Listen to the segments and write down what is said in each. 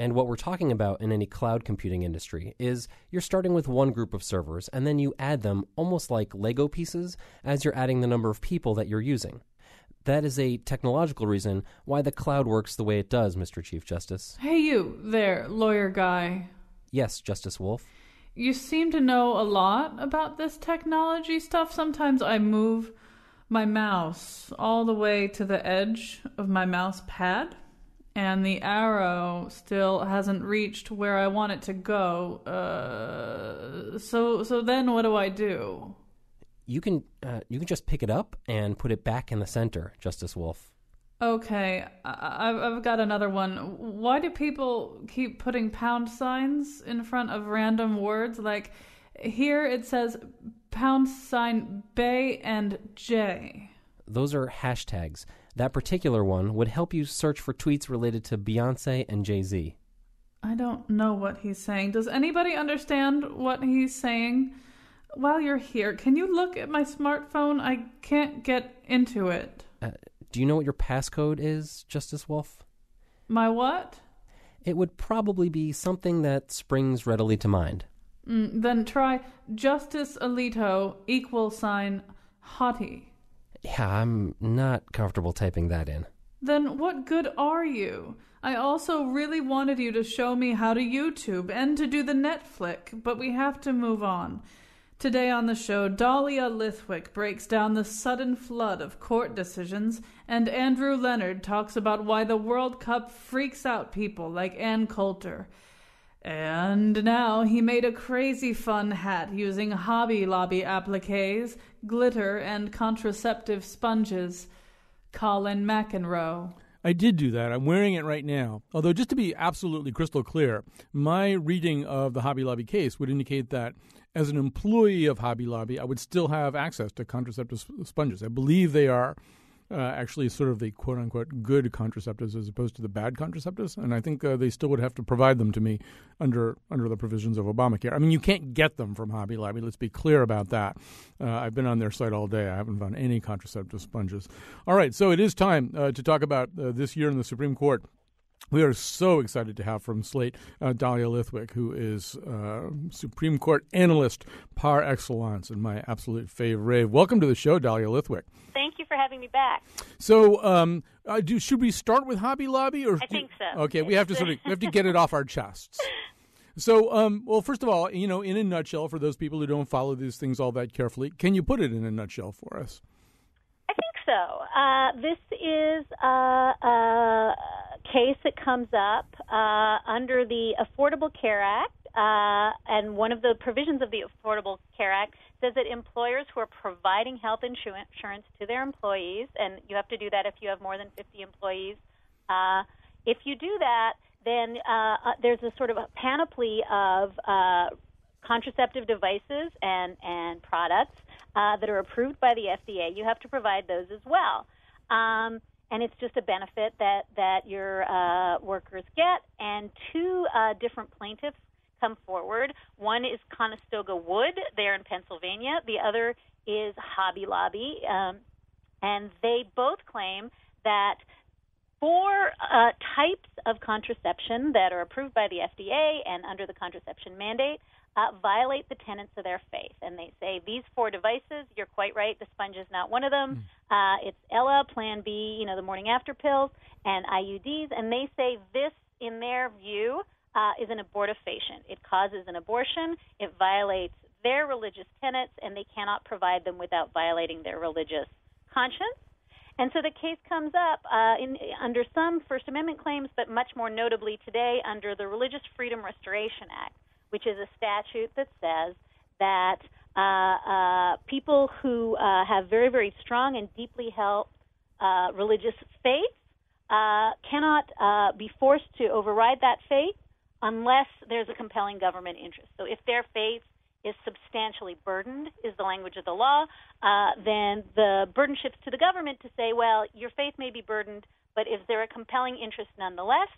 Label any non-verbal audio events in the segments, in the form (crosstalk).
And what we're talking about in any cloud computing industry is you're starting with one group of servers and then you add them almost like Lego pieces as you're adding the number of people that you're using. That is a technological reason why the cloud works the way it does, Mr. Chief Justice. Hey, you there, lawyer guy. Yes, Justice Wolf. You seem to know a lot about this technology stuff. Sometimes I move my mouse all the way to the edge of my mouse pad and the arrow still hasn't reached where I want it to go. Uh, so so then what do I do? You can uh, you can just pick it up and put it back in the center, Justice Wolf. Okay, I- I've I've got another one. Why do people keep putting pound signs in front of random words? Like here it says pound sign Bay and J. Those are hashtags. That particular one would help you search for tweets related to Beyonce and Jay Z. I don't know what he's saying. Does anybody understand what he's saying? While you're here, can you look at my smartphone? I can't get into it. Uh, do you know what your passcode is, Justice Wolf? My what? It would probably be something that springs readily to mind. Mm, then try Justice Alito equal sign hottie. Yeah, I'm not comfortable typing that in. Then what good are you? I also really wanted you to show me how to YouTube and to do the Netflix, but we have to move on. Today on the show, Dahlia Lithwick breaks down the sudden flood of court decisions, and Andrew Leonard talks about why the World Cup freaks out people like Ann Coulter. And now he made a crazy fun hat using Hobby Lobby appliques, glitter, and contraceptive sponges. Colin McEnroe. I did do that. I'm wearing it right now. Although, just to be absolutely crystal clear, my reading of the Hobby Lobby case would indicate that as an employee of Hobby Lobby, I would still have access to contraceptive sponges. I believe they are uh, actually sort of the quote unquote good contraceptives as opposed to the bad contraceptives, and I think uh, they still would have to provide them to me under under the provisions of Obamacare. I mean, you can't get them from Hobby Lobby. Let's be clear about that. Uh, I've been on their site all day. I haven't found any contraceptive sponges. All right, so it is time uh, to talk about uh, this year in the Supreme Court. We are so excited to have from Slate uh, Dahlia Lithwick, who is uh, Supreme Court analyst par excellence and my absolute favorite. Welcome to the show, Dahlia Lithwick. Thank you for having me back. So, um, uh, do should we start with Hobby Lobby, or I think so. Okay, we have to sort of we have to get it off our chests. (laughs) So, um, well, first of all, you know, in a nutshell, for those people who don't follow these things all that carefully, can you put it in a nutshell for us? I think so. Uh, this is a, a case that comes up uh, under the Affordable Care Act, uh, and one of the provisions of the Affordable Care Act says that employers who are providing health insurance to their employees, and you have to do that if you have more than 50 employees, uh, if you do that, then uh, uh, there's a sort of a panoply of uh, contraceptive devices and, and products that are approved by the FDA. You have to provide those as well. Um, and it's just a benefit that, that your uh, workers get. And two uh, different plaintiffs come forward. One is Conestoga Wood, there in Pennsylvania. The other is Hobby Lobby. Um, and they both claim that four uh, types of contraception that are approved by the FDA and under the contraception mandate uh, violate the tenets of their faith. And they say these four devices, you're quite right, the sponge is not one of them. Mm. Uh, it's Ella, Plan B, you know, the morning after pills, and IUDs. And they say this, in their view, uh, is an abortifacient. It causes an abortion, it violates their religious tenets, and they cannot provide them without violating their religious conscience. And so the case comes up uh, in, under some First Amendment claims, but much more notably today under the Religious Freedom Restoration Act, which is a statute that says that uh, uh, people who uh, have very, very strong and deeply held uh, religious faith uh, cannot be forced to override that faith unless there's a compelling government interest. So if their faith is substantially burdened, is the language of the law, uh, then the burden shifts to the government to say, well, your faith may be burdened, but is there a compelling interest nonetheless?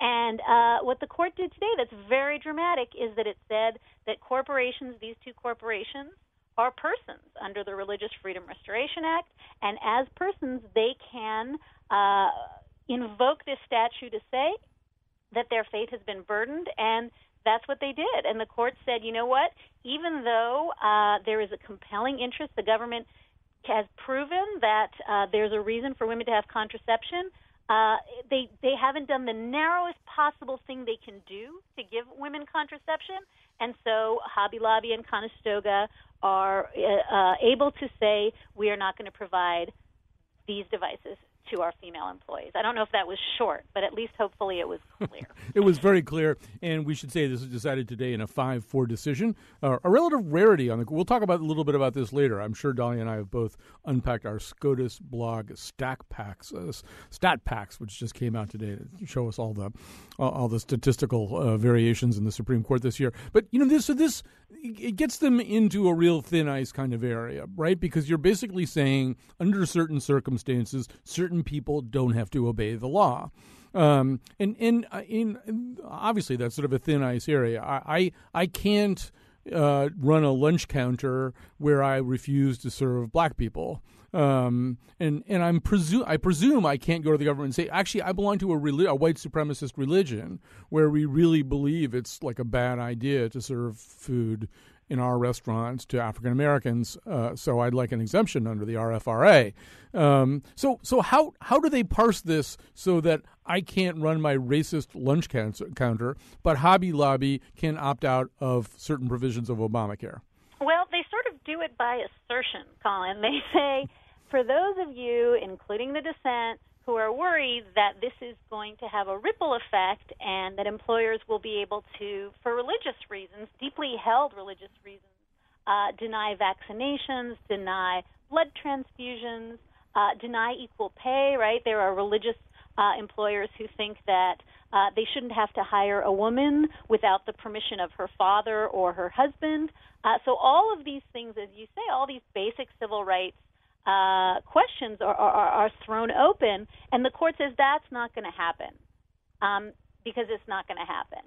And uh, what the court did today that's very dramatic is that it said that corporations, these two corporations, are persons under the Religious Freedom Restoration Act, and as persons, they can uh, invoke this statute to say, that their faith has been burdened, and that's what they did. And the court said, you know what? Even though uh, there is a compelling interest, the government has proven that uh, there's a reason for women to have contraception. Uh, they they haven't done the narrowest possible thing they can do to give women contraception, and so Hobby Lobby and Conestoga are uh, uh, able to say we are not going to provide these devices to our female employees. I don't know if that was short, but at least hopefully it was clear. (laughs) it was very clear, and we should say this was decided today in a 5 4 decision. Uh, a relative rarity on the. We'll talk about a little bit about this later. I'm sure Dahlia and I have both unpacked our SCOTUS blog stack packs, uh, stat packs, which just came out today to show us all the all the statistical uh, variations in the Supreme Court this year. But, you know, this, so this it gets them into a real thin ice kind of area, right? Because you're basically saying under certain circumstances, certain people don't have to obey the law. Um, and and uh, in obviously that's sort of a thin ice area. I I, I can't uh, run a lunch counter where I refuse to serve black people. Um, and and I'm presume I presume I can't go to the government and say actually I belong to a, reli- a white supremacist religion where we really believe it's like a bad idea to serve food in our restaurants to African Americans. Uh, so I'd like an exemption under the RFRA. Um, so so how how do they parse this so that I can't run my racist lunch counter, but Hobby Lobby can opt out of certain provisions of Obamacare? Well, they sort of do it by assertion, Colin. They say for those of you, including the dissent, who are worried that this is going to have a ripple effect and that employers will be able to, for religious reasons, deeply held religious reasons, uh, deny vaccinations, deny blood transfusions, uh, deny equal pay, right? There are religious uh, employers who think that uh, they shouldn't have to hire a woman without the permission of her father or her husband. Uh, so, all of these things, as you say, all these basic civil rights uh, questions are, are, are thrown open, and the court says that's not going to happen um, because it's not going to happen.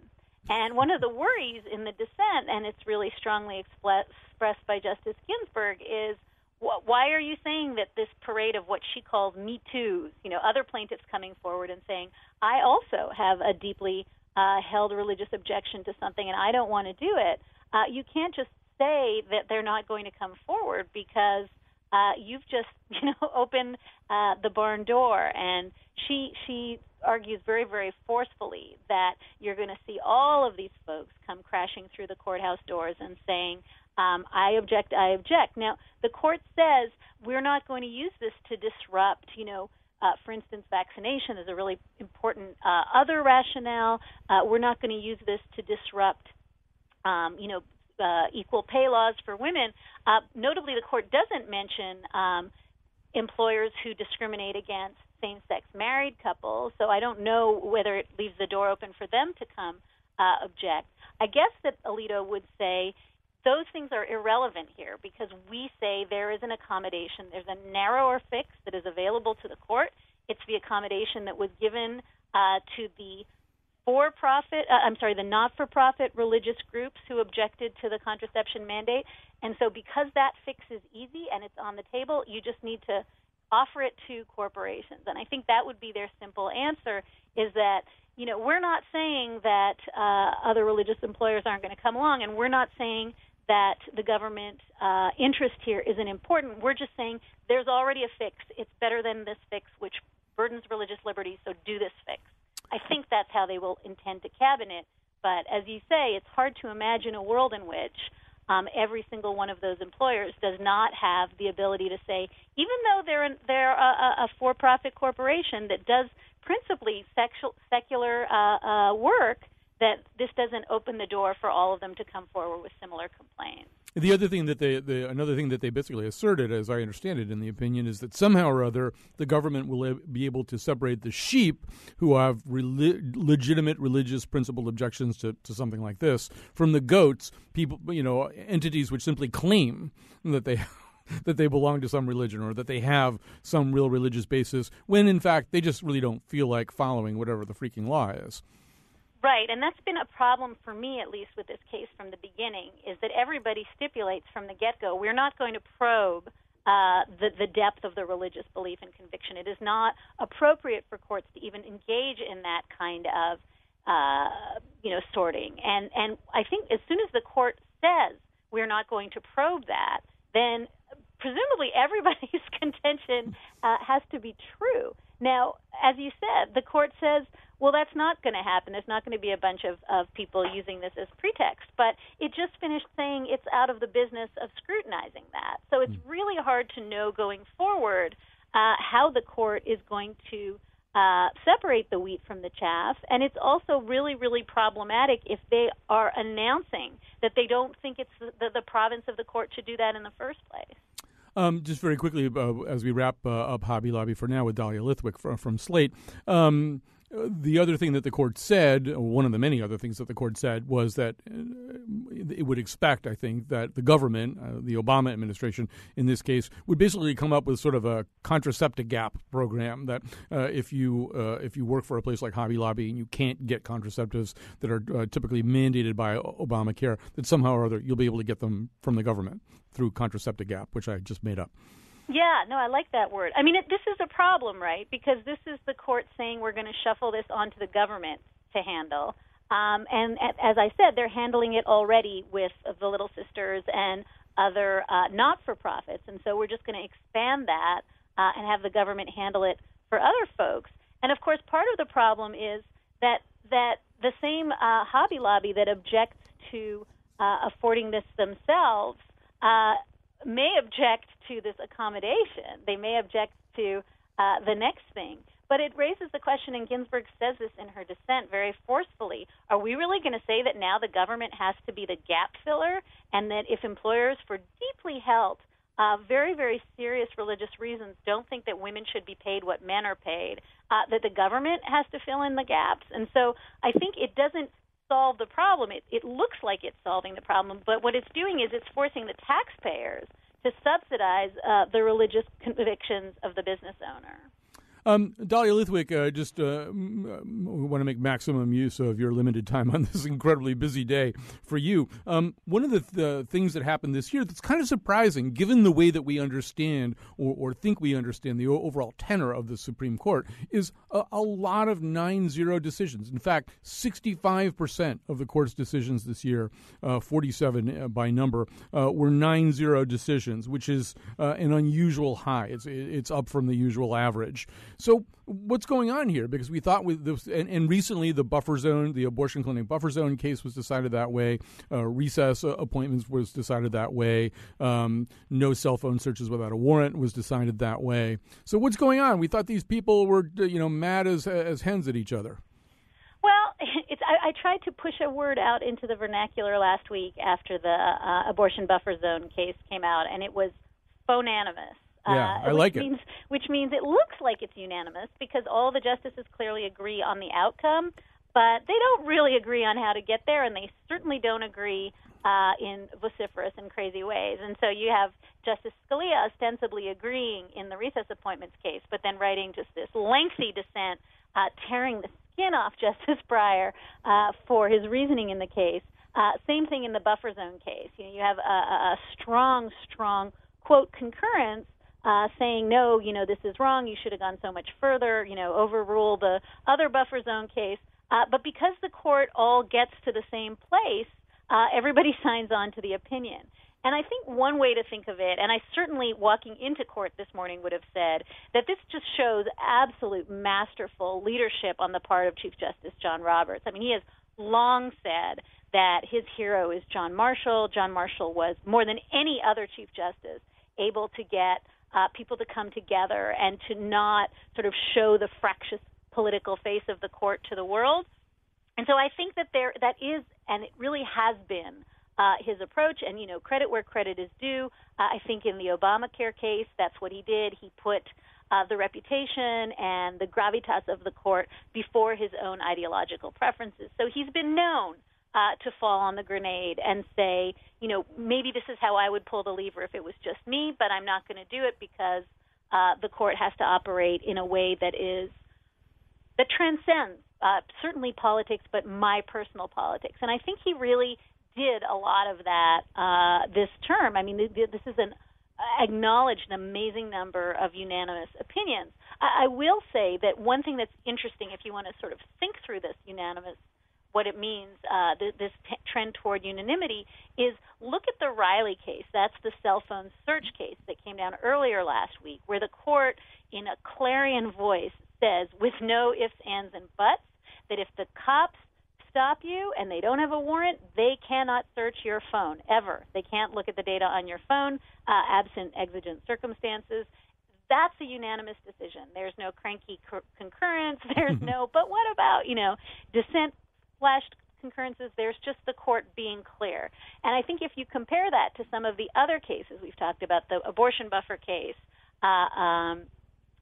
And one of the worries in the dissent, and it's really strongly expressed by Justice Ginsburg, is why are you saying that this parade of what she calls Me Too's, you know, other plaintiffs coming forward and saying, I also have a deeply uh, held religious objection to something and I don't want to do it? Uh, you can't just say that they're not going to come forward because uh, you've just (laughs) you know opened uh, the barn door. And she she argues very very forcefully that you're going to see all of these folks come crashing through the courthouse doors and saying. Um, I object. I object. Now, the court says we're not going to use this to disrupt, you know, uh, for instance, vaccination is a really important uh, other rationale. Uh, we're not going to use this to disrupt, um, you know, uh, equal pay laws for women. Uh, notably, the court doesn't mention um, employers who discriminate against same-sex married couples. So I don't know whether it leaves the door open for them to come uh, object. I guess that Alito would say those things are irrelevant here because we say there is an accommodation. There's a narrower fix that is available to the court. It's the accommodation that was given uh, to the for profit, uh, I'm sorry, the not for profit religious groups who objected to the contraception mandate. And so, because that fix is easy and it's on the table, you just need to offer it to corporations. And I think that would be their simple answer is that, you know, we're not saying that uh, other religious employers aren't going to come along, and we're not saying that the government uh, interest here isn't important. We're just saying there's already a fix. It's better than this fix, which burdens religious liberty, so do this fix. I think that's how they will intend to cabinet. But as you say, it's hard to imagine a world in which um, every single one of those employers does not have the ability to say, even though they're an, they're a, a for-profit corporation that does principally sexual, secular uh, uh, work, that this doesn't open the door for all of them to come forward with similar complaints. The other thing that they, the, another thing that they basically asserted, as I understand it in the opinion, is that somehow or other the government will be able to separate the sheep who have legitimate religious principled objections to, to something like this from the goats, people, you know, entities which simply claim that they (laughs) that they belong to some religion or that they have some real religious basis when in fact they just really don't feel like following whatever the freaking law is. Right, and that's been a problem for me, at least with this case from the beginning, is that everybody stipulates from the get go we're not going to probe uh, the, the depth of the religious belief and conviction. It is not appropriate for courts to even engage in that kind of uh, you know, sorting. And and I think as soon as the court says we're not going to probe that, then presumably everybody's (laughs) contention uh, has to be true. Now, as you said, the court says, well, that's not going to happen. There's not going to be a bunch of, of people using this as pretext. But it just finished saying it's out of the business of scrutinizing that. So it's hmm. really hard to know going forward uh, how the court is going to uh, separate the wheat from the chaff. And it's also really, really problematic if they are announcing that they don't think it's the, the province of the court to do that in the first place. Um, just very quickly, uh, as we wrap uh, up Hobby Lobby for now with Dahlia Lithwick from, from Slate. Um, the other thing that the court said, one of the many other things that the court said, was that uh, it would expect, I think, that the government, uh, the Obama administration in this case, would basically come up with sort of a contraceptive gap program that uh, if you uh, if you work for a place like Hobby Lobby and you can't get contraceptives that are uh, typically mandated by Obamacare, that somehow or other you'll be able to get them from the government through contraceptive gap, which I just made up. Yeah, no, I like that word. I mean, it, this is a problem, right? Because this is the court saying we're going to shuffle this onto the government to handle. Um, and as I said, they're handling it already with the Little Sisters and other uh, not-for-profits, and so we're just going to expand that uh, and have the government handle it for other folks. And of course, part of the problem is that that the same uh, Hobby Lobby that objects to uh, affording this themselves uh, may object to this accommodation. They may object to uh, the next thing. But it raises the question, and Ginsburg says this in her dissent very forcefully are we really going to say that now the government has to be the gap filler, and that if employers, for deeply held, uh, very, very serious religious reasons, don't think that women should be paid what men are paid, uh, that the government has to fill in the gaps? And so I think it doesn't solve the problem. It, it looks like it's solving the problem, but what it's doing is it's forcing the taxpayers to subsidize uh, the religious convictions of the business owner. Um, Dahlia Lithwick, uh, just uh, want to make maximum use of your limited time on (laughs) this incredibly busy day for you. Um, one of the, th- things that happened this year that's kind of surprising, given the way that we understand or, or think we understand the overall tenor of the Supreme Court, is a, a lot of 9 0 decisions. In fact, 65% of the court's decisions this year, uh, 47 uh, by number, uh, were 9 0 decisions, which is uh, an unusual high. It's, it's up from the usual average. So what's going on here? Because we thought with this, and, and, recently the buffer zone, the abortion clinic buffer zone case was decided that way. Uh, recess uh, appointments was decided that way. Um, no cell phone searches without a warrant was decided that way. So what's going on? We thought these people were, you know, mad as as hens at each other. Well, (laughs) it's, I, I tried to push a word out into the vernacular last week after the uh, abortion buffer zone case came out, and it was fauxnanimous. Yeah, uh, I like means, it. Which means it looks like it's unanimous because all the justices clearly agree on the outcome, but they don't really agree on how to get there, and they certainly don't agree uh, in vociferous and crazy ways. And so you have Justice Scalia ostensibly agreeing in the recess appointments case, but then writing just this lengthy dissent, uh, tearing the skin off (laughs) Justice Breyer uh, for his reasoning in the case. Uh, same thing in the buffer zone case. You know, you have a, a strong, strong quote concurrence uh, saying no, you know this is wrong. You should have gone so much further. You know, overrule the other buffer zone case. Uh, but because the court all gets to the same place, uh, everybody (laughs) signs on to the opinion. And I think one way to think of it, and I certainly walking into court this morning would have said that this just shows absolute masterful leadership on the part of Chief Justice John Roberts. I mean, he has long said that his hero is John Marshall. John Marshall was more than any other Chief Justice able to get uh, people to come together and to not sort of show the fractious political face of the court to the world. And so I think that there that is, and it really has been, uh, his approach. And you know, credit where credit is due. Uh, I think in the Obamacare case, that's what he did. He put uh, the reputation and the gravitas of the court before his own ideological preferences. So he's been known uh, to fall on the grenade and say, you know, maybe this is how I would pull the lever if it was just me, but I'm not going to do it because uh, the court has to operate in a way that is that transcends uh, certainly politics, but my personal politics. And I think he really did a lot of that uh, this term. I mean, this is an acknowledged an amazing number of unanimous opinions. I, I will say that one thing that's interesting, if you want to sort of think through this unanimous what it means, uh, th- this t- trend toward unanimity, is look at the Riley case. That's the cell phone search case that came down earlier last week, where the court, in a clarion voice, says, with no ifs, ands, and buts, that if the cops stop you and they don't have a warrant, they cannot search your phone ever. They can't look at the data on your phone uh, absent exigent circumstances. That's a unanimous decision. There's no cranky concurrence. (laughs) There's (laughs) no, but what about, you know, dissent flashed concurrences. There's just the court being clear. And I think if you compare that to some of the other cases we've talked about, the abortion buffer case, uh, um,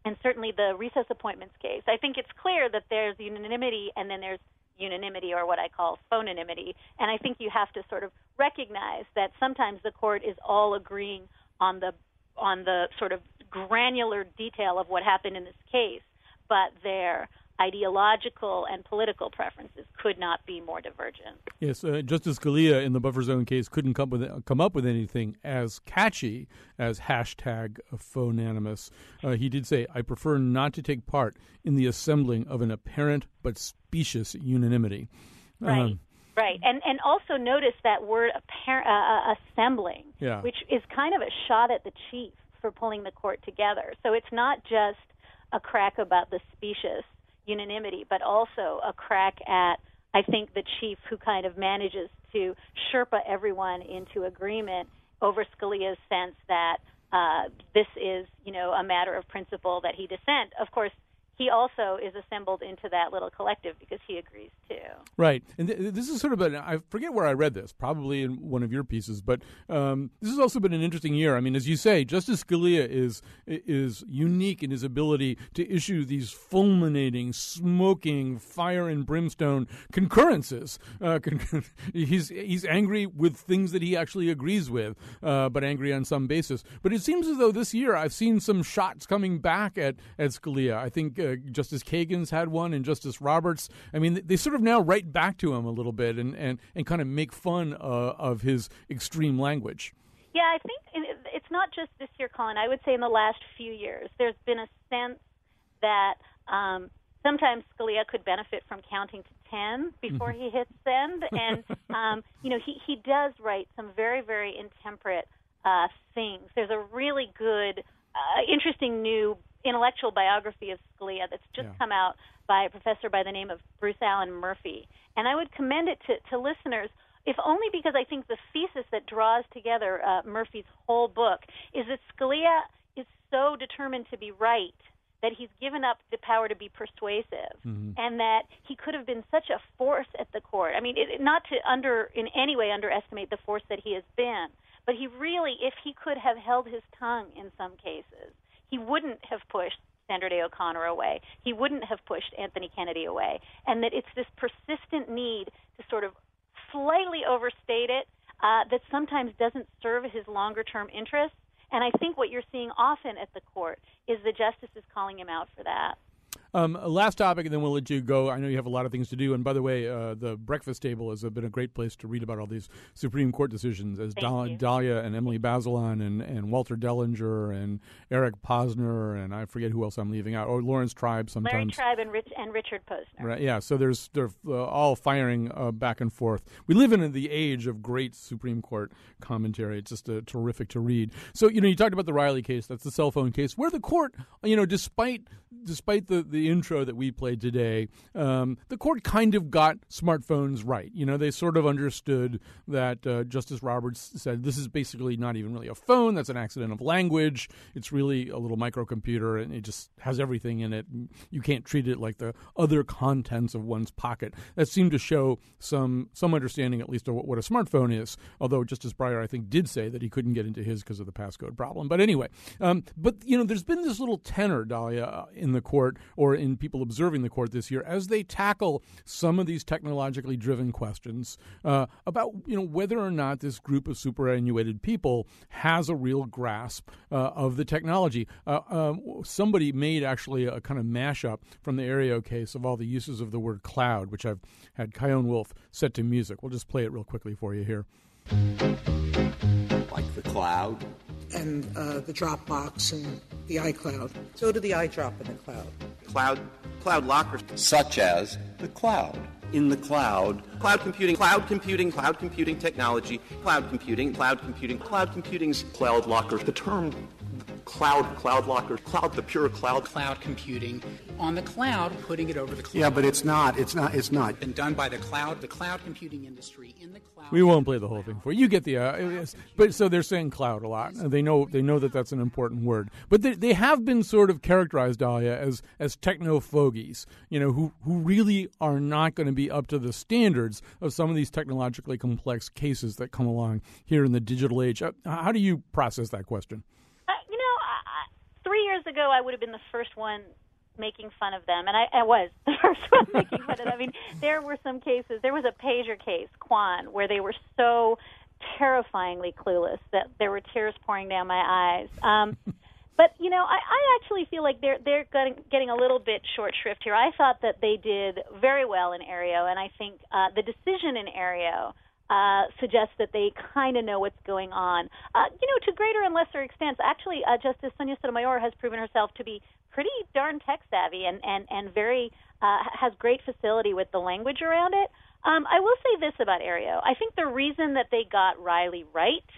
and certainly the recess appointments case, I think it's clear that there's unanimity and then there's unanimity or what I call fauxnanimity. And I think you have to sort of recognize that sometimes the court is all agreeing on the on the sort of granular detail of what happened in this case, but they're ideological and political preferences could not be more divergent. Yes, uh, Justice Scalia in the buffer zone case couldn't come with come up with anything as catchy as hashtag fauxnanimous. Uh, he did say, "I prefer not to take part in the assembling of an apparent but specious unanimity." Right. Um, Right, and and also notice that word apparent, uh, uh, assembling, yeah. which is kind of a shot at the chief for pulling the court together. So it's not just a crack about the specious unanimity, but also a crack at, I think, the chief who kind of manages to Sherpa everyone into agreement over Scalia's sense that uh, this is, you know, a matter of principle that he dissent. Of course, he also is assembled into that little collective because he agrees too. Right, and th- this is sort of a I forget where I read this, probably in one of your pieces, but um, this has also been an interesting year. I mean, as you say, Justice Scalia is is unique in his ability to issue these fulminating, smoking, fire and brimstone concurrences. Uh, con- (laughs) he's he's angry with things that he actually agrees with, uh, but angry on some basis. But it seems as though this year I've seen some shots coming back at at Scalia. I think. Uh, Justice Kagan's had one, and Justice Roberts. I mean, they sort of now write back to him a little bit and and, and kind of make fun uh, of his extreme language. Yeah, I think it's not just this year, Colin. I would say in the last few years, there's been a sense that um, sometimes Scalia could benefit from counting to ten before he hits send, and (laughs) um, you know he he does write some very very intemperate uh, things. There's a really good, uh, interesting new intellectual biography of Scalia that's just yeah. come out by a professor by the name of Bruce Alan Murphy. And I would commend it to, to listeners, if only because I think the thesis that draws together uh, Murphy's whole book is that Scalia is so determined to be right that he's given up the power to be persuasive mm-hmm. and that he could have been such a force at the court. I mean, it, not to under in any way underestimate the force that he has been, but he really if he could have held his tongue in some cases he wouldn't have pushed Sandra Day O'Connor away. He wouldn't have pushed Anthony Kennedy away. And that it's this persistent need to sort of slightly overstate it uh, that sometimes doesn't serve his longer term interests. And I think what you're seeing often at the court is the justices calling him out for that. Um, last topic, and then we'll let you go. I know you have a lot of things to do. And by the way, uh, the breakfast table has been a great place to read about all these Supreme Court decisions, as Dahlia and Emily Bazelon and, and Walter Dellinger and Eric Posner and I forget who else I'm leaving out. Or Laurence Tribe sometimes. Larry Tribe and, Rich, and Richard Posner. Right. Yeah. So there's they're uh, all firing uh, back and forth. We live in the age of great Supreme Court commentary. It's just uh, terrific to read. So you know, you talked about the Riley case. That's the cell phone case, where the court, you know, despite despite the the intro that we played today, um, the court kind of got smartphones right. You know, they sort of understood that uh, Justice Roberts said this is basically not even really a phone. That's an accident of language. It's really a little microcomputer, and it just has everything in it. You can't treat it like the other contents of one's pocket. That seemed to show some some understanding, at least, of what, a smartphone is. Although Justice Breyer, I think, did say that he couldn't get into his because of the passcode problem. But anyway, um, but you know, there's been this little tenor, Dahlia, in the court or in people observing the court this year as they tackle some of these technologically driven questions uh, about you know whether or not this group of superannuated people has a real grasp uh, of the technology. Uh, um, somebody made actually a kind of mashup from the Aereo case of all the uses of the word cloud, which I've had Chion Wolf set to music. We'll just play it real quickly for you here. Like the cloud and uh, the Dropbox and the iCloud. So do the iDrop in the cloud. cloud cloud lockers such as the cloud. In the cloud, cloud computing, cloud computing, cloud computing technology, cloud computing, cloud computing, cloud computing's cloud lockers. The term cloud, cloud locker, cloud, the pure cloud. Cloud computing on the cloud, putting it over the cloud. Yeah, but it's not. It's not. It's not. Been done by the cloud, the cloud computing industry in the cloud. We won't play the whole thing for you. You get the. Uh, but so they're saying cloud a lot. They know. They know that that's an important word. But they, they have been sort of characterized, Dahlia, as as techno fogies. You know, who who really are not going to be up to the standards of some of these technologically complex cases that come along here in the digital age. Uh, how do you process that question? Three years ago, I would have been the first one making fun of them, and I, I was (laughs) the first one (laughs) making fun of them. I mean, there were some cases. There was a pager case, Quon, where they were so terrifyingly clueless that there were tears pouring down my eyes. Um, (laughs) but you know, I, I actually feel like they're they're getting, getting a little bit short shrift here. I thought that they did very well in Aereo, and I think uh, the decision in Aereo uh, suggests that they kind of know what's going on. Uh, you know, to greater and lesser extents, actually, uh, Justice Sonia Sotomayor has proven herself to be pretty darn tech savvy and and and very uh, has great facility with the language around it. Um, I will say this about Aereo. I think the reason that they got Riley right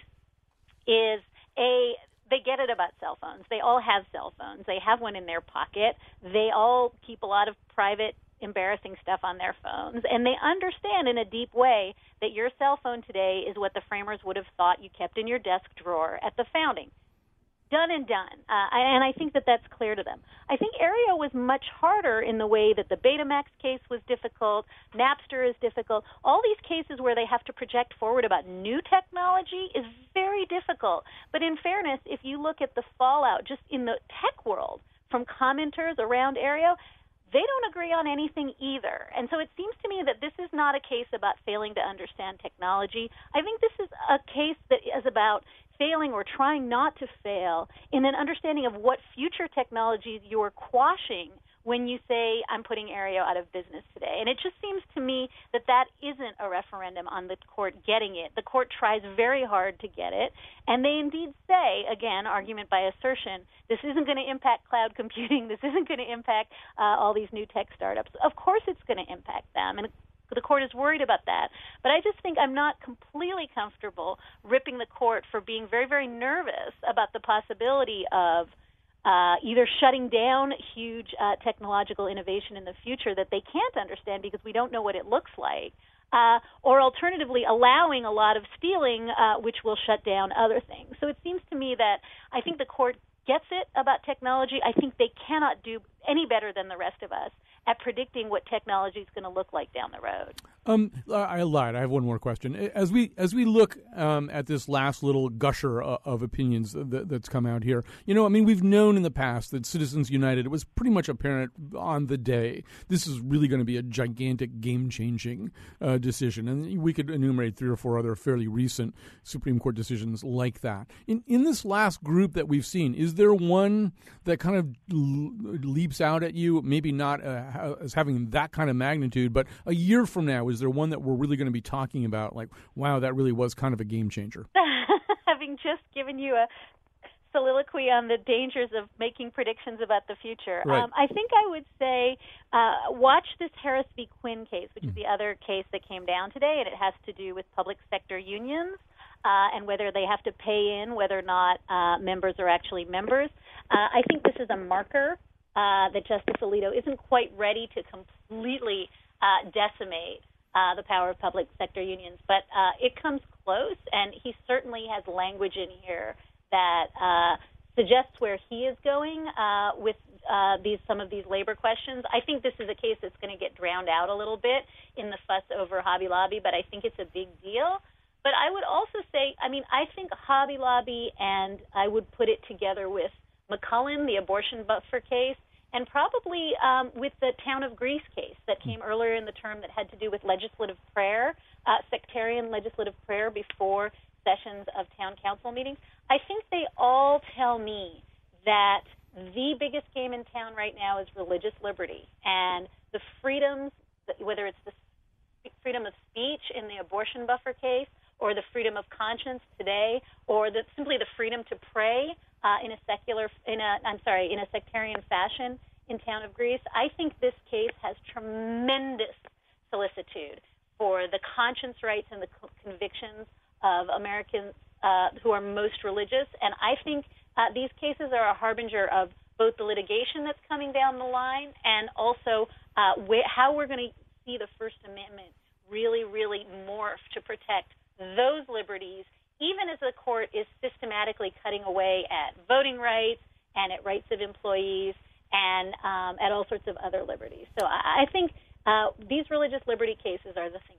is a they get it about cell phones. They all have cell phones. They have one in their pocket. They all keep a lot of private embarrassing stuff on their phones. And they understand in a deep way that your cell phone today is what the framers would have thought you kept in your desk drawer at the founding. Done and done. Uh, and i think that that's clear to them. I think aereo was much harder in the way that the betamax case was difficult napster is difficult. All these cases where they have to project forward about new technology is very difficult. But in fairness if you look at the fallout just in the tech world from commenters around Aereo, they don't agree on anything either. And so it seems to me that this is not a case about failing to understand technology. I think this is a case that is about failing or trying not to fail in an understanding of what future technologies you're quashing when you say I'm putting Aereo out of business today. And it just seems to me that that isn't a referendum on the court getting it. The court tries very hard to get it, and they indeed say, again, argument by assertion, this isn't going to impact cloud computing. (laughs) This isn't going to impact uh, all these new tech startups. Of course, it's going to impact them, and the court is worried about that. But I just think I'm not completely comfortable ripping the court for being very, very nervous about the possibility of uh, either shutting down huge uh, technological innovation in the future that they can't understand because we don't know what it looks like, uh, or alternatively allowing a lot of stealing, uh, which will shut down other things. So it seems to me that I think the court gets it about technology. I think they cannot do any better than the rest of us at predicting what technology is going to look like down the road. Um, I lied. I have one more question. As we as we look um, at this last little gusher uh, of opinions that, that's come out here, you know, I mean, we've known in the past that Citizens United. It was pretty much apparent on the day this is really going to be a gigantic, game-changing uh, decision, and we could enumerate three or four other fairly recent Supreme Court decisions like that. In in this last group that we've seen, is there one that kind of leaps out at you? Maybe not as having that kind of magnitude, but a year from now is there one that we're really going to be talking about? Like, wow, that really was kind of a game changer. (laughs) Having just given you a soliloquy on the dangers of making predictions about the future. Right. Um, I think I would say uh, watch this Harris v. Quinn case, which mm. is the other case that came down today, and it has to do with public sector unions. Uh, and whether they have to pay in, whether or not uh, members are actually members. Uh, I think this is a marker uh, that Justice Alito isn't quite ready to completely uh, decimate uh, the power of public sector unions, but uh, it comes close, and he certainly has language in here that uh, suggests where he is going uh, with these some of these labor questions. I think this is a case that's going to get drowned out a little bit in the fuss over Hobby Lobby, but I think it's a big deal. But I would also say, I mean, I think Hobby Lobby, and I would put it together with McCullen, the abortion buffer case, and probably um, with the town of Greece case that came earlier in the term that had to do with legislative prayer, uh, sectarian legislative prayer before sessions of town council meetings. I think they all tell me that the biggest game in town right now is religious liberty and the freedoms, whether it's the freedom of speech in the abortion buffer case or the freedom of conscience today or the, simply the freedom to pray uh, in a secular, in a, I'm sorry, in a sectarian fashion in town of Greece. I think this case has tremendous solicitude for the conscience rights and the convictions of Americans uh, who are most religious. And I think uh, these cases are a harbinger of both the litigation that's coming down the line and also uh, wh- how we're going to see the First Amendment really, really morph to protect those liberties, even as the court is systematically cutting away at voting rights and at rights of employees and um, at all sorts of other liberties. So I, I think uh, these religious liberty cases are the thing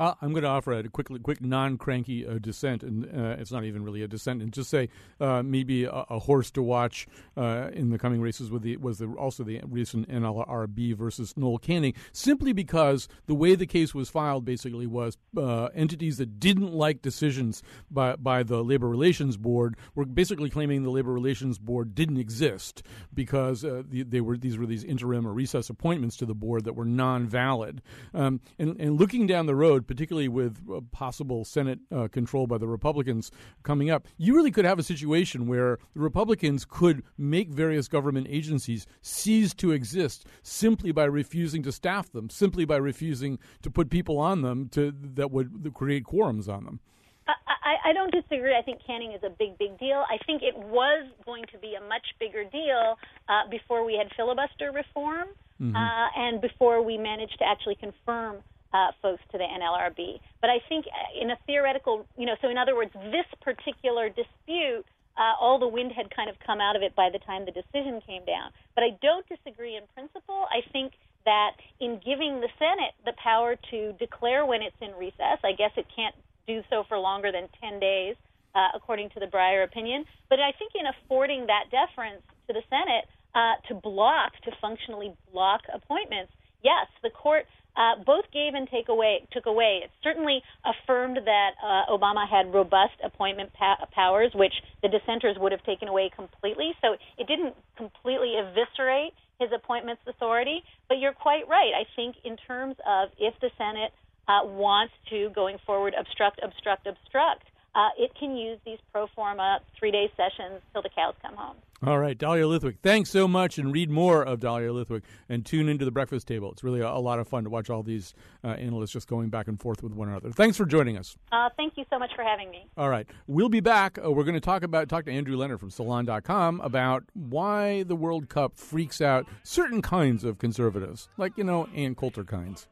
Uh, I'm going to offer a quick, quick non-cranky uh, dissent, and uh, it's not even really a dissent, and just say uh, maybe a, a, horse to watch uh, in the coming races with the was the, also the recent NLRB versus Noel Canning, simply because the way the case was filed basically was uh, entities that didn't like decisions by by the Labor Relations Board were basically claiming the Labor Relations Board didn't exist because the, they were these were these interim or recess appointments to the board that were non-valid, um, and, and looking down the the road, particularly with possible Senate uh, control by the Republicans coming up, you really could have a situation where the Republicans could make various government agencies cease to exist simply by refusing to staff them, simply by refusing to put people on them to that would create quorums on them. I, I don't disagree. I think canning is a big, big deal. I think it was going to be a much bigger deal uh, before we had filibuster reform mm-hmm. uh, and before we managed to actually confirm uh, folks to the NLRB. But I think uh, in a theoretical, you know, so in other words, this particular dispute, uh, all the wind had kind of come out of it by the time the decision came down. But I don't disagree in principle. I think that in giving the Senate the power to declare when it's in recess, I guess it can't do so for longer than 10 days, uh, according to the Breyer opinion. But I think in affording that deference to the Senate uh, to block, to functionally block appointments, yes, the court uh, both gave and take away, took away. It certainly affirmed that uh, Obama had robust appointment pa- powers, which the dissenters would have taken away completely. So it didn't completely eviscerate his appointments authority. But you're quite right. I think in terms of if the Senate uh, wants to, going forward, obstruct, obstruct, obstruct, uh, it can use these pro forma three day sessions till the cows come home. All right, Dahlia Lithwick, thanks so much, and read more of Dahlia Lithwick and tune into the breakfast table. It's really a, a lot of fun to watch all these uh, analysts just going back and forth with one another. Thanks for joining us. Uh, thank you so much for having me. All right, we'll be back. Uh, we're going to talk about talk to Andrew Leonard from Salon.com about why the World Cup freaks out certain kinds of conservatives, like you know Ann Coulter kinds.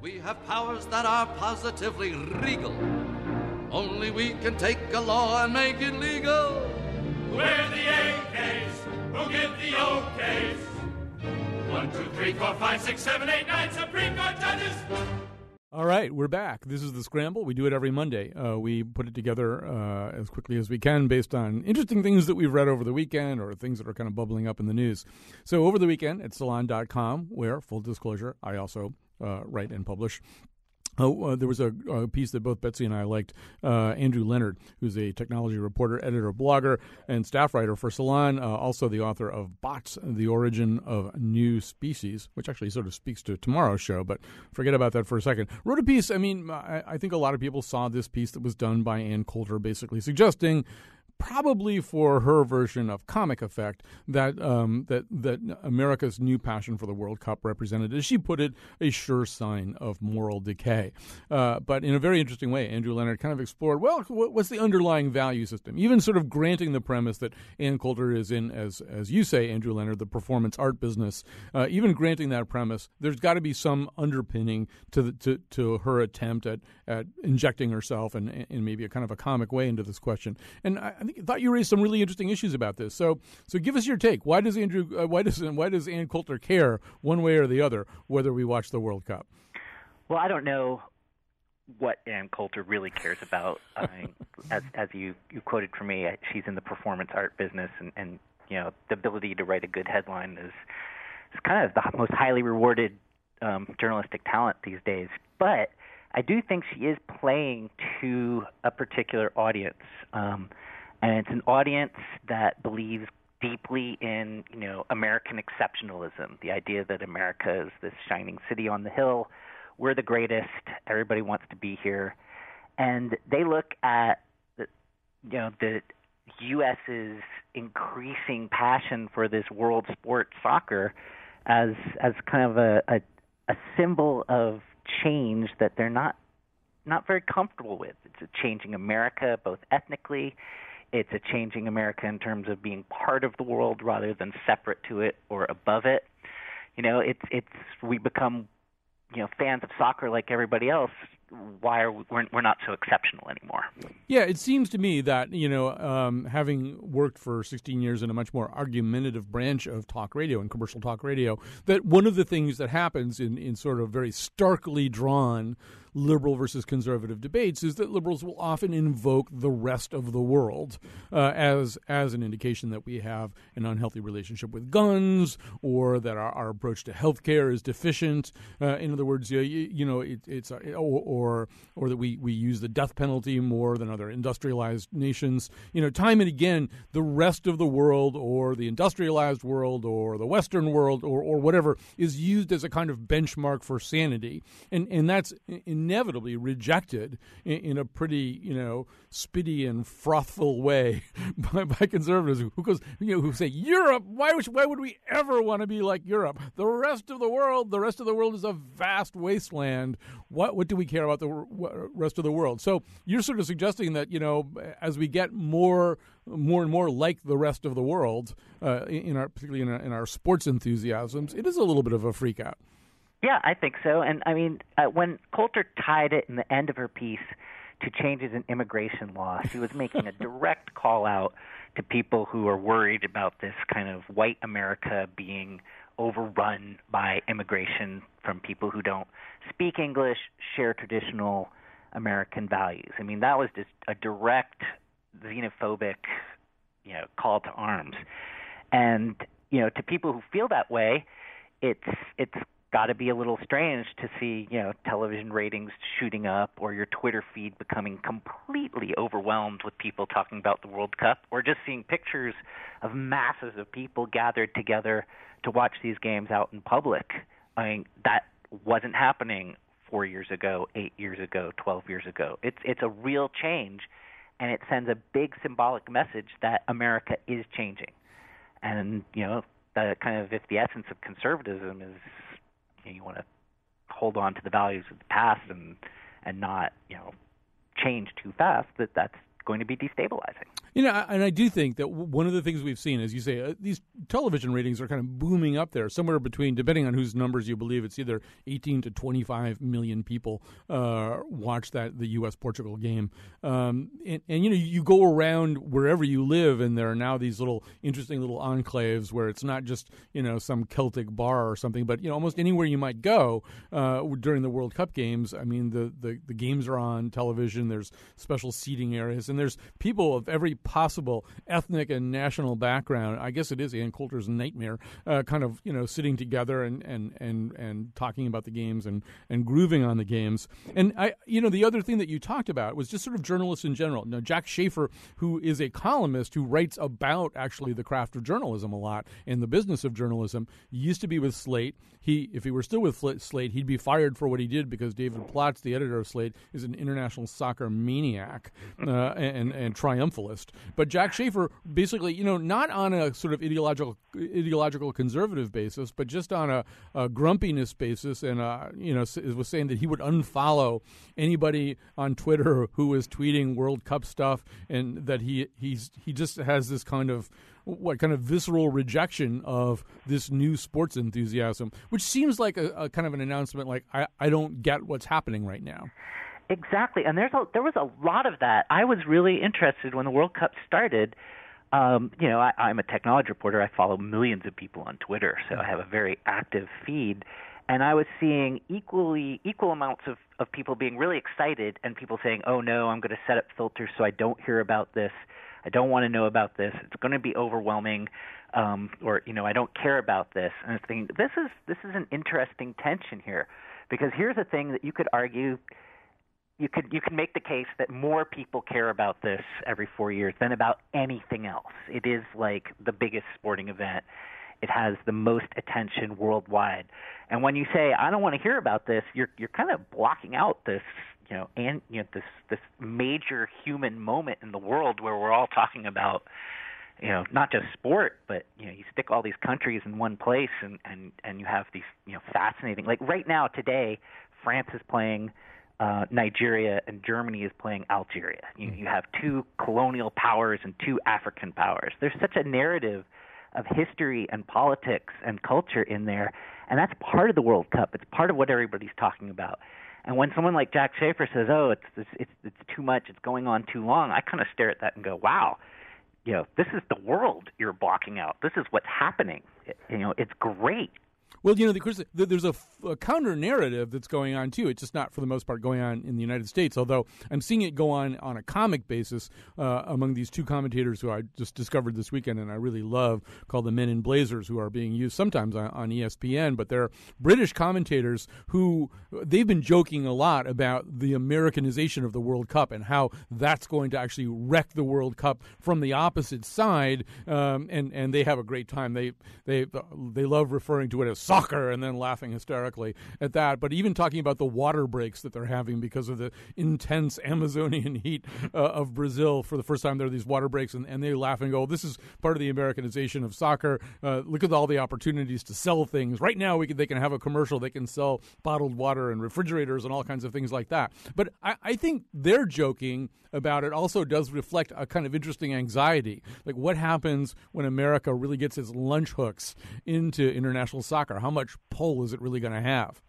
We have powers that are positively regal. Only we can take a law and make it legal. We're the AKs who give the OKs. One, two, three, four, five, six, seven, eight, nine Supreme Court judges. All right, we're back. This is the Scramble. We do it every Monday. Uh, we put it together uh, as quickly as we can based on interesting things that we've read over the weekend or things that are kind of bubbling up in the news. So, over the weekend at salon.com, where, full disclosure, I also uh, write and publish Oh, uh, there was a, a, piece that both Betsy and I liked. Uh, Andrew Leonard, who's a technology reporter, editor, blogger, and staff writer for Salon, uh, also the author of Bots, The Origin of New Species, which actually sort of speaks to tomorrow's show, but forget about that for a second. Wrote a piece, I mean, I, I think a lot of people saw this piece that was done by Ann Coulter, basically suggesting probably for her version of comic effect that um, that that America's new passion for the World Cup represented, as she put it, a sure sign of moral decay. Uh, but in a very interesting way, Andrew Leonard kind of explored well, what's the underlying value system? Even sort of granting the premise that Ann Coulter is in, as as you say, Andrew Leonard, the performance art business. Uh, even granting that premise, there's got to be some underpinning to the, to to her attempt at at injecting herself and in maybe a kind of a comic way into this question. And I, I think thought you raised some really interesting issues about this. So so give us your take. Why does Andrew uh, why does why does Ann Coulter care one way or the other whether we watch the World Cup? Well, I don't know what Ann Coulter really cares about. I mean, as as you you quoted for me, she's in the performance art business, and and you know the ability to write a good headline is is kind of the most highly rewarded um, journalistic talent these days. But I do think she is playing to a particular audience. Um, and it's an audience that believes deeply in you know American exceptionalism, the idea that America is this shining city on the hill, we're the greatest, everybody wants to be here, and they look at the you know the U.S.'s increasing passion for this world sport soccer as as kind of a, a a symbol of change that they're not not very comfortable with. It's a changing America both ethnically, it's a changing America in terms of being part of the world rather than separate to it or above it. You know, it's it's we become you know fans of soccer like everybody else why are we, we're, we're not so exceptional anymore? Yeah, it seems to me that you know, um, having worked for 16 years in a much more argumentative branch of talk radio and commercial talk radio, that one of the things that happens in in sort of very starkly drawn liberal versus conservative debates is that liberals will often invoke the rest of the world uh, as as an indication that we have an unhealthy relationship with guns or that our, our approach to healthcare is deficient. Uh, in other words, you, you know, it, it's or, or or that we we use the death penalty more than other industrialized nations. You know, time and again, the rest of the world or the industrialized world or the Western world or or whatever is used as a kind of benchmark for sanity, and and that's in inevitably rejected in, in, a pretty, you know, spitty and frothful way (laughs) by, by conservatives who, goes, you know, who say Europe. Why would, why would we ever want to be like Europe? The rest of the world, the rest of the world is a vast wasteland. What what do we care about the rest of the world? So you're sort of suggesting that you know, as we get more more and more like the rest of the world uh, in our particularly in our, in our sports enthusiasms, it is a little bit of a freak out. Yeah, I think so. And I mean, uh, when Coulter tied it in the end of her piece to changes in immigration law, she was making a (laughs) direct call out to people who are worried about this kind of white America being overrun by immigration from people who don't speak English, share traditional American values. I mean, that was just a direct xenophobic, you know, call to arms. And you know, to people who feel that way, it's it's got to be a little strange to see, you know, television ratings shooting up or your Twitter feed becoming completely overwhelmed with people talking about the World Cup or just seeing pictures of masses of people gathered together to watch these games out in public. I mean, that wasn't happening 4 years ago, 8 years ago, 12 years ago. It's it's a real change and it sends a big symbolic message that America is changing. And, you know, the kind of if the essence of conservatism is you, know, you want to hold on to the values of the past and and not you know change too fast that that's going to be destabilizing. You know, and I do think that one of the things we've seen, as you say, uh, these television ratings are kind of booming up there, somewhere between, depending on whose numbers you believe, it's either 18 to 25 million people uh, watch that the U.S. Portugal game. Um, and, and, you know, you go around wherever you live, and there are now these little interesting little enclaves where it's not just, you know, some Celtic bar or something, but, you know, almost anywhere you might go uh, during the World Cup games. I mean, the, the, the games are on television, there's special seating areas, and there's people of every possible ethnic and national background. I guess it is Ann Coulter's nightmare, uh, kind of you know sitting together and, and, and, and talking about the games and, and grooving on the games. And I, you know, the other thing that you talked about was just sort of journalists in general. Now, Jack Shafer, who is a columnist who writes about actually the craft of journalism a lot and the business of journalism, used to be with Slate. He, if he were still with Slate, he'd be fired for what he did because David Plotz, the editor of Slate, is an international soccer maniac (laughs) uh, and and triumphalist. But Jack Shafer basically, you know, not on a sort of ideological ideological conservative basis, but just on a, a grumpiness basis, and uh, you know, was saying that he would unfollow anybody on Twitter who was tweeting World Cup stuff, and that he he's he just has this kind of what kind of visceral rejection of this new sports enthusiasm, which seems like a, a kind of an announcement like I, I don't get what's happening right now. Exactly, and there's a, there was a lot of that. I was really interested when the World Cup started. Um, you know, I, I'm a technology reporter. I follow millions of people on Twitter, so I have a very active feed. And I was seeing equally equal amounts of, of people being really excited and people saying, "Oh no, I'm going to set up filters so I don't hear about this. I don't want to know about this. It's going to be overwhelming." Um, or you know, I don't care about this. And I was thinking, this is this is an interesting tension here, because here's a thing that you could argue you could you can make the case that more people care about this every four years than about anything else. It is like the biggest sporting event. It has the most attention worldwide. And when you say I don't want to hear about this, you're you're kind of blocking out this you know and you know this this major human moment in the world where we're all talking about you know, not just sport, but you know, you stick all these countries in one place, and and and you have these you know fascinating. Like right now, today, France is playing uh, Nigeria and Germany is playing Algeria. You, you have two colonial powers and two African powers. There's such a narrative of history and politics and culture in there, and that's part of the World Cup. It's part of what everybody's talking about. And when someone like Jack Shafer says, "Oh, it's it's it's, it's too much. It's going on too long," I kind of stare at that and go, "Wow." You know, this is the world you're blocking out. This is what's happening. You know, it's great. Well, you know, there's a, a, counter narrative that's going on too. It's just not, for the most part, going on in the United States. Although I'm seeing it go on on a comic basis uh, among these two commentators who I just discovered this weekend, and I really love, called the Men in Blazers, who are being used sometimes on, on ESPN. But they're British commentators who they've been joking a lot about the Americanization of the World Cup and how that's going to actually wreck the World Cup from the opposite side. Um, and and they have a great time. They they they love referring to it as soccer and then laughing hysterically at that. But even talking about the water breaks that they're having because of the intense Amazonian (laughs) heat uh, of Brazil for the first time, there are these water breaks, and, and they laugh and go, "This is part of the Americanization of soccer. Uh, look at all the opportunities to sell things. Right now, we can, they can have a commercial. They can sell bottled water and refrigerators and all kinds of things like that. But I, I think they're joking about it also does reflect a kind of interesting anxiety. Like what happens when America really gets its lunch hooks into international soccer? How much pull is it really going to have?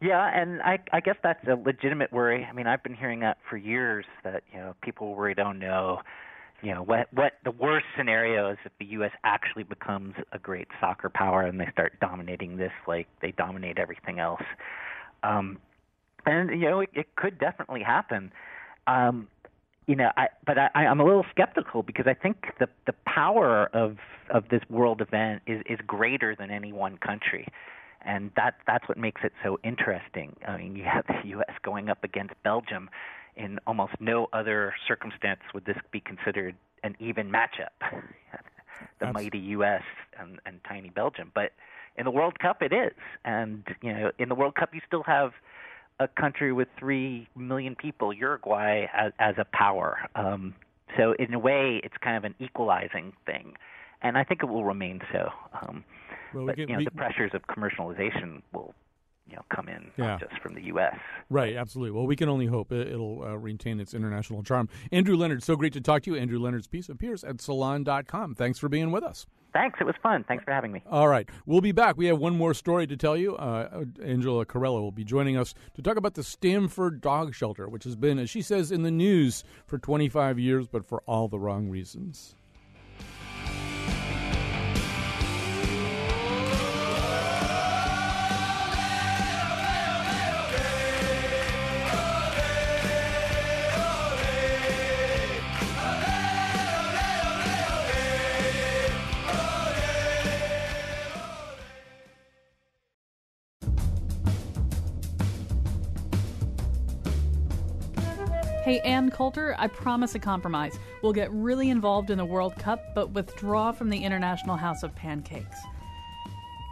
Yeah, and I I guess that's a legitimate worry. I mean, I've been hearing that for years that, you know, people worry don't know you know what what the worst scenario is if the US actually becomes a great soccer power and they start dominating this like they dominate everything else. Um and you know it, it could definitely happen. Um you know, I, but I, I'm a little skeptical because I think the the power of of this world event is is greater than any one country, and that that's what makes it so interesting. I mean, you have the U.S. going up against Belgium. In almost no other circumstance would this be considered an even matchup. (laughs) the that's... mighty U.S. And, and tiny Belgium, but in the World Cup it is, and you know, in the World Cup you still have a country with three million people, Uruguay, as, as a power. Um, so in a way, it's kind of an equalizing thing, and I think it will remain so. Um, well, but you know, we, the pressures of commercialization will you know come in yeah. not just from the U.S. Right, absolutely. Well, we can only hope it'll uh, retain its international charm. Andrew Leonard, so great to talk to you. Andrew Leonard's piece appears at Salon.com. Thanks for being with us. Thanks. It was fun. Thanks for having me. All right. We'll be back. We have one more story to tell you. Uh, Angela Carella will be joining us to talk about the Stamford Dog Shelter, which has been, as she says, in the news for 25 years, but for all the wrong reasons. Hey, Ann Coulter, I promise a compromise. We'll get really involved in the World Cup, but withdraw from the International House of Pancakes.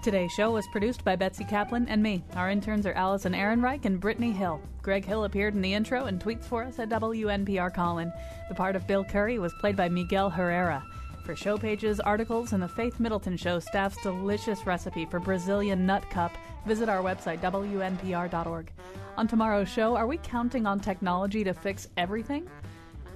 Today's show was produced by Betsy Kaplan and me. Our interns are Allison Ehrenreich and Brittany Hill. Greg Hill appeared in the intro and tweets for us at WNPR Colin. The part of Bill Curry was played by Miguel Herrera. For show pages, articles, and the Faith Middleton Show staff's delicious recipe for Brazilian nut cup, visit our website, WNPR.org. On tomorrow's show, are we counting on technology to fix everything?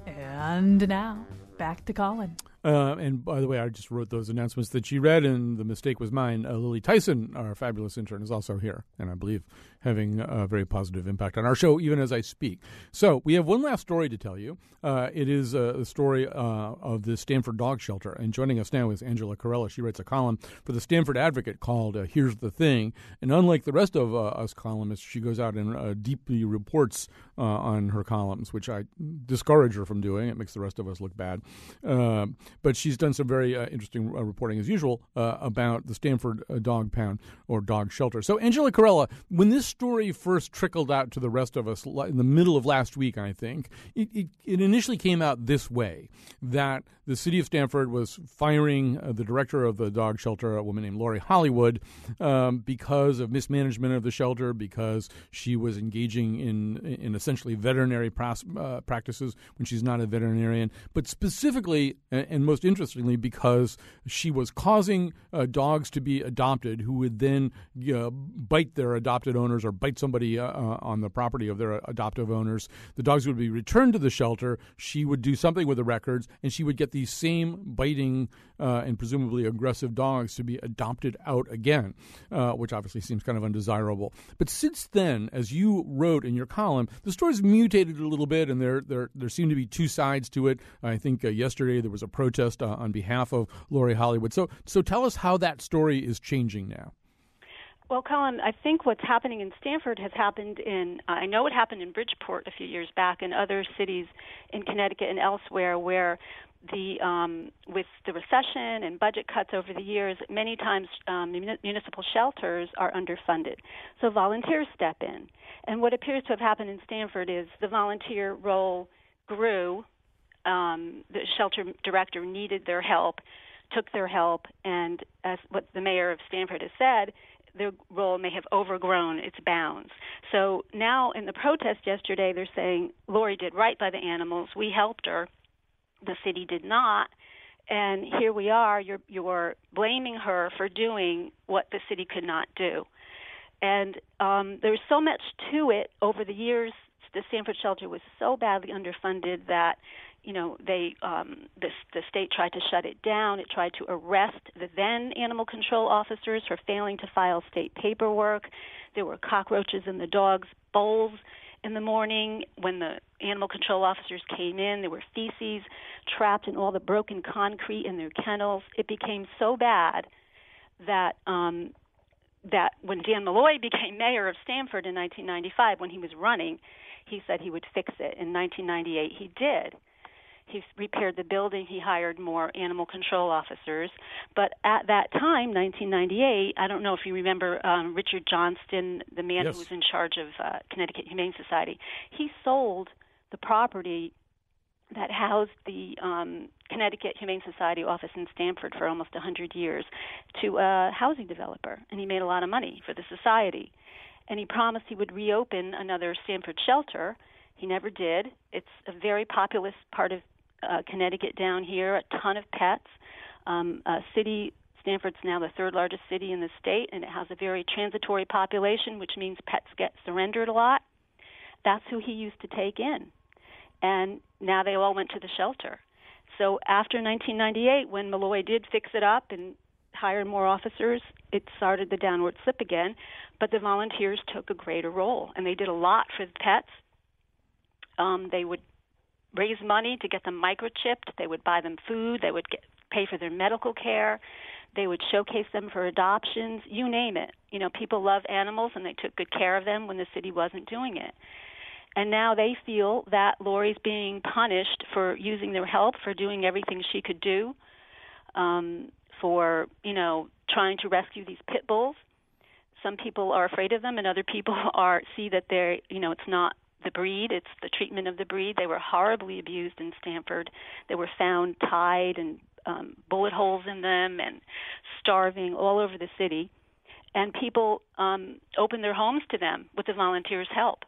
And now, back to Colin. Uh, and by the way, I just wrote those announcements that she read, and the mistake was mine. Uh, Lily Tyson, our fabulous intern, is also here, and I believe having a very positive impact on our show, even as I speak. So we have one last story to tell you. Uh, it is uh, the story uh, of the Stamford Dog Shelter. And joining us now is Angela Carella. She writes a column for the Stamford Advocate called uh, Here's the Thing. And unlike the rest of uh, us columnists, she goes out and uh, deeply reports on her columns, which I discourage her from doing. It makes the rest of us look bad. but she's done some very interesting reporting, as usual, about the Stamford Dog Pound or Dog Shelter. So, Angela Carella, when this story first trickled out to the rest of us in the middle of last week, I think, it, it, it initially came out this way that the city of Stamford was firing uh, the director of the dog shelter, a woman named Lori Hollywood, um, because of mismanagement of the shelter, because she was engaging in in essentially veterinary uh, practices when she's not a veterinarian, but specifically and, and most interestingly because she was causing uh, dogs to be adopted who would then uh, bite their adopted owners or bite somebody uh, uh, on the property of their adoptive owners. The dogs would be returned to the shelter. She would do something with the records, and she would get these same biting uh, and presumably aggressive dogs to be adopted out again, uh, which obviously seems kind of undesirable. But since then, as you wrote in your column, the story's mutated a little bit, and there there there seem to be two sides to it. I think uh, yesterday there was a protest uh, on behalf of Lori Hollywood. So so tell us how that story is changing now. Well, Colin, I think what's happening in Stamford has happened in, I know it happened in Bridgeport a few years back and other cities in Connecticut and elsewhere where the um, with the recession and budget cuts over the years, many times um, municipal shelters are underfunded. So volunteers step in, and what appears to have happened in Stamford is the volunteer role grew. Um, the shelter director needed their help, took their help, and as what the mayor of Stamford has said, their role may have overgrown its bounds. So now in the protest yesterday, they're saying Lori did right by the animals. We helped her the city did not. And here we are, you're, you're blaming her for doing what the city could not do. And um, there's so much to it over the years. The Stamford shelter was so badly underfunded that, you know, they um, the, the state tried to shut it down. It tried to arrest the then animal control officers for failing to file state paperwork. There were cockroaches in the dogs' bowls in the morning when the animal control officers came in. There were feces trapped in all the broken concrete in their kennels. It became so bad that um, that when Dan Malloy (laughs) became mayor of Stamford in 1995, when he was running, he said he would fix it. In 1998, he did. He repaired the building. He hired more animal control officers. But at that time, 1998, I don't know if you remember um, Richard Johnston, the man yes. who was in charge of uh, Connecticut Humane Society. He sold the property that housed the um, Connecticut Humane Society office in Stamford for almost 100 years to a housing developer, and he made a lot of money for the society. And he promised he would reopen another Stamford shelter. He never did. It's a very populous part of uh, Connecticut down here, a ton of pets. Um, a city, Stamford's now the third largest city in the state, and it has a very transitory population, which means pets get surrendered a lot. That's who he used to take in. And now they all went to the shelter. So after 1998, when Malloy did fix it up and hire more officers, it started the downward slip again. But the volunteers took a greater role, and they did a lot for the pets. Um, they would raise money to get them microchipped. They would buy them food. They would get, pay for their medical care. They would showcase them for adoptions. You name it. You know, people love animals, and they took good care of them when the city wasn't doing it. And now they feel that Lori's being punished for using their help, for doing everything she could do, um, for you know trying to rescue these pit bulls. Some people are afraid of them, and other people (laughs) are see that they're you know it's not the breed, it's the treatment of the breed. They were horribly abused in Stamford. They were found tied and um, bullet holes in them and starving all over the city. And people um, opened their homes to them with the volunteers' help.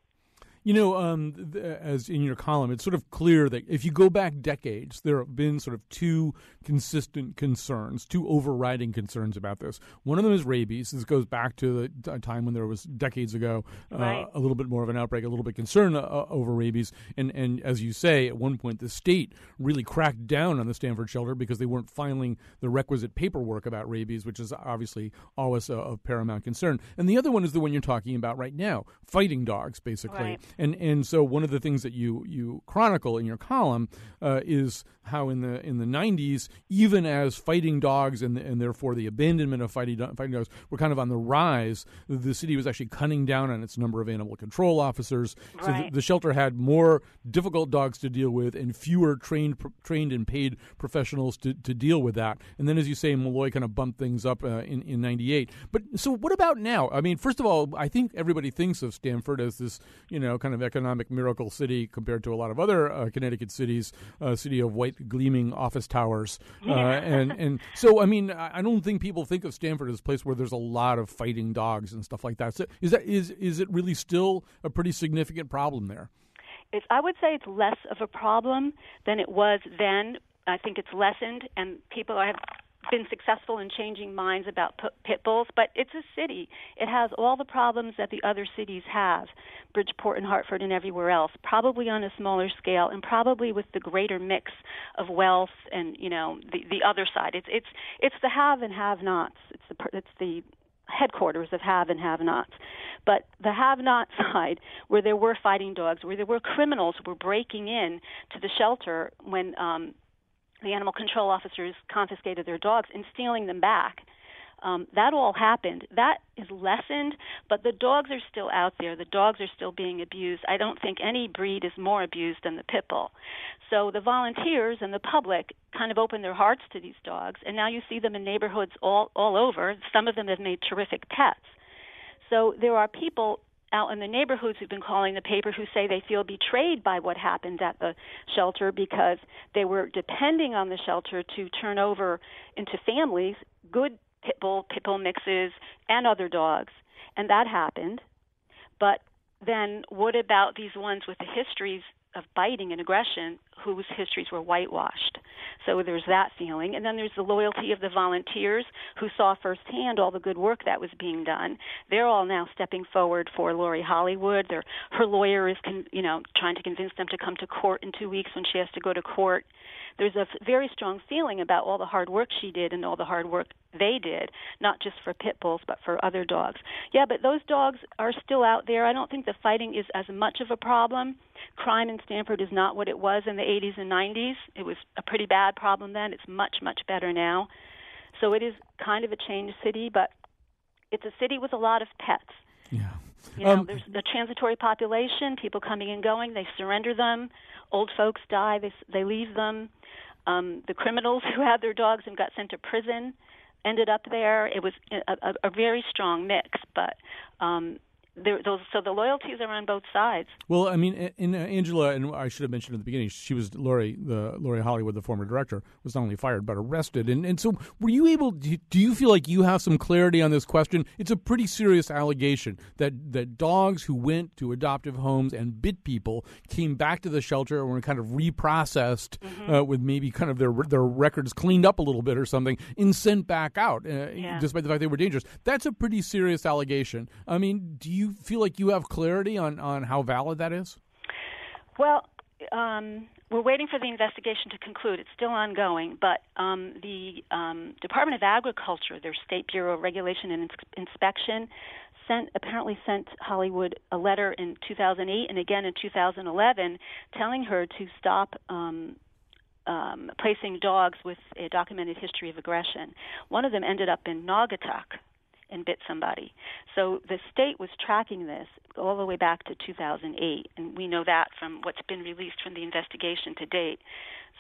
You know, um, as in your column, it's sort of clear that if you go back decades, there have been sort of two consistent concerns, two overriding concerns about this. One of them is rabies. This goes back to the time when there was decades ago uh, right. a little bit more of an outbreak, a little bit concern uh, over rabies. And and as you say, at one point the state really cracked down on the Stamford shelter because they weren't filing the requisite paperwork about rabies, which is obviously always a, of paramount concern. And the other one is the one you're talking about right now, fighting dogs, basically. Right. And and so one of the things that you you chronicle in your column uh, is how in the in the 90s, even as fighting dogs and and therefore the abandonment of fighting fighting dogs were kind of on the rise, the city was actually cutting down on its number of animal control officers. So Right. the, the shelter had more difficult dogs to deal with and fewer trained trained and paid professionals to, to deal with that. And then, as you say, Malloy kind of bumped things up uh, in in '98. But so, what about now? I mean, first of all, I think everybody thinks of Stamford as this you know kind of economic miracle city compared to a lot of other uh, Connecticut cities, a city of white gleaming office towers. Uh, and and so, I mean, I I don't think people think of Stamford as a place where there's a lot of fighting dogs and stuff like that. So is that is is it really still a pretty significant problem there? It's, I would say it's less of a problem than it was then. I think it's lessened, and people have been successful in changing minds about pit bulls. But it's a city; it has all the problems that the other cities have, Bridgeport and Hartford and everywhere else. Probably on a smaller scale, and probably with the greater mix of wealth and you know the the other side. It's it's it's the have and have-nots. It's the it's the headquarters of have and have nots. But the have not (laughs) side, where there were fighting dogs, where there were criminals who were breaking in to the shelter when um, the animal control officers confiscated their dogs and stealing them back. Um, that all happened. That is lessened, but the dogs are still out there. The dogs are still being abused. I don't think any breed is more abused than the pit bull. So the volunteers and the public kind of opened their hearts to these dogs, and now you see them in neighborhoods all all over. Some of them have made terrific pets. So there are people out in the neighborhoods who've been calling the paper who say they feel betrayed by what happened at the shelter because they were depending on the shelter to turn over into families good pit bull, pit bull mixes, and other dogs. And that happened. But then what about these ones with the histories of biting and aggression whose histories were whitewashed? So there's that feeling. And then there's the loyalty of the volunteers who saw firsthand all the good work that was being done. They're all now stepping forward for Lori Hollywood. They're, her lawyer is, con, you know, trying to convince them to come to court in two weeks when she has to go to court. There's a very strong feeling about all the hard work she did and all the hard work they did, not just for pit bulls but for other dogs. Yeah, but those dogs are still out there. I don't think the fighting is as much of a problem. Crime in Stamford is not what it was in the 80s and 90s. It was a pretty bad problem then. It's much much better now. So it is kind of a changed city, but it's a city with a lot of pets. Yeah. You know, Um, there's the transitory population, people coming and going. They surrender them. Old folks die. They they leave them. Um, the criminals (laughs) who had their dogs and got sent to prison ended up there. It was a, a, a very strong mix, but um, there, those so the loyalties are on both sides. Well, I mean, in, in uh, Angela, and I should have mentioned at the beginning, she was Lori, the Lori Hollywood, the former director, was not only fired but arrested. And and so, were you able? Do you, do you feel like you have some clarity on this question? It's a pretty serious allegation that that dogs who went to adoptive homes and bit people came back to the shelter and were kind of reprocessed uh, with maybe kind of their their records cleaned up a little bit or something, and sent back out, uh, Yeah. despite the fact they were dangerous. That's a pretty serious allegation. I mean, do you feel like you have clarity on on how valid that is? Well, um, we're waiting for the investigation to conclude. It's still ongoing, but um, the um, Department of Agriculture, their State Bureau of Regulation and Ins- Inspection, sent apparently sent Hollywood a letter in 2008 and again in 2011, telling her to stop. Um, um, placing dogs with a documented history of aggression. One of them ended up in Naugatuck and bit somebody. So the state was tracking this all the way back to 2008, and we know that from what's been released from the investigation to date.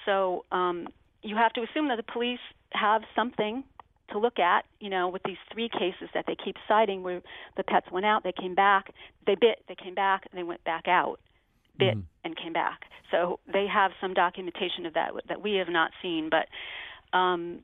So um, you have to assume that the police have something to look at, you know, with these three cases that they keep citing where the pets went out, they came back, they bit, they came back, and they went back out, bit, and came back. So they have some documentation of that that we have not seen, but um,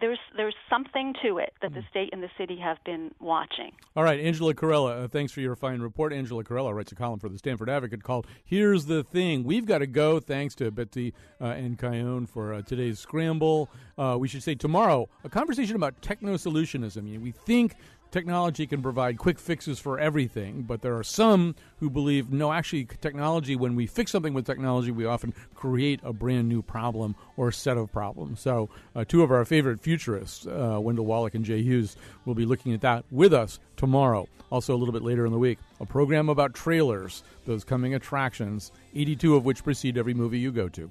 there's there's something to it that the state and the city have been watching. All right, Angela Carella, uh, thanks for your fine report. Angela Carella writes a column for the Stamford Advocate called "Here's the Thing." We've got to go. Thanks to Betsy uh, and Cayenne for uh, today's scramble. Uh, we should say tomorrow a conversation about techno solutionism. You know, we think technology can provide quick fixes for everything, but there are some who believe no, actually, technology, when we fix something with technology, we often create a brand new problem or set of problems. So, uh, two of our favorite futurists, uh, Wendell Wallach and Jay Hughes, will be looking at that with us tomorrow. Also, a little bit later in the week, a program about trailers, those coming attractions, 82 of which precede every movie you go to.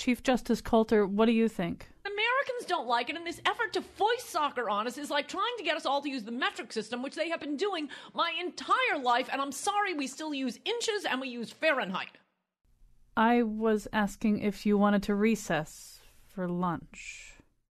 Chief Justice Coulter, what do you think? Americans don't like it, and this effort to foist soccer on us is like trying to get us all to use the metric system, which they have been doing my entire life, and I'm sorry we still use inches and we use Fahrenheit. I was asking if you wanted to recess for lunch.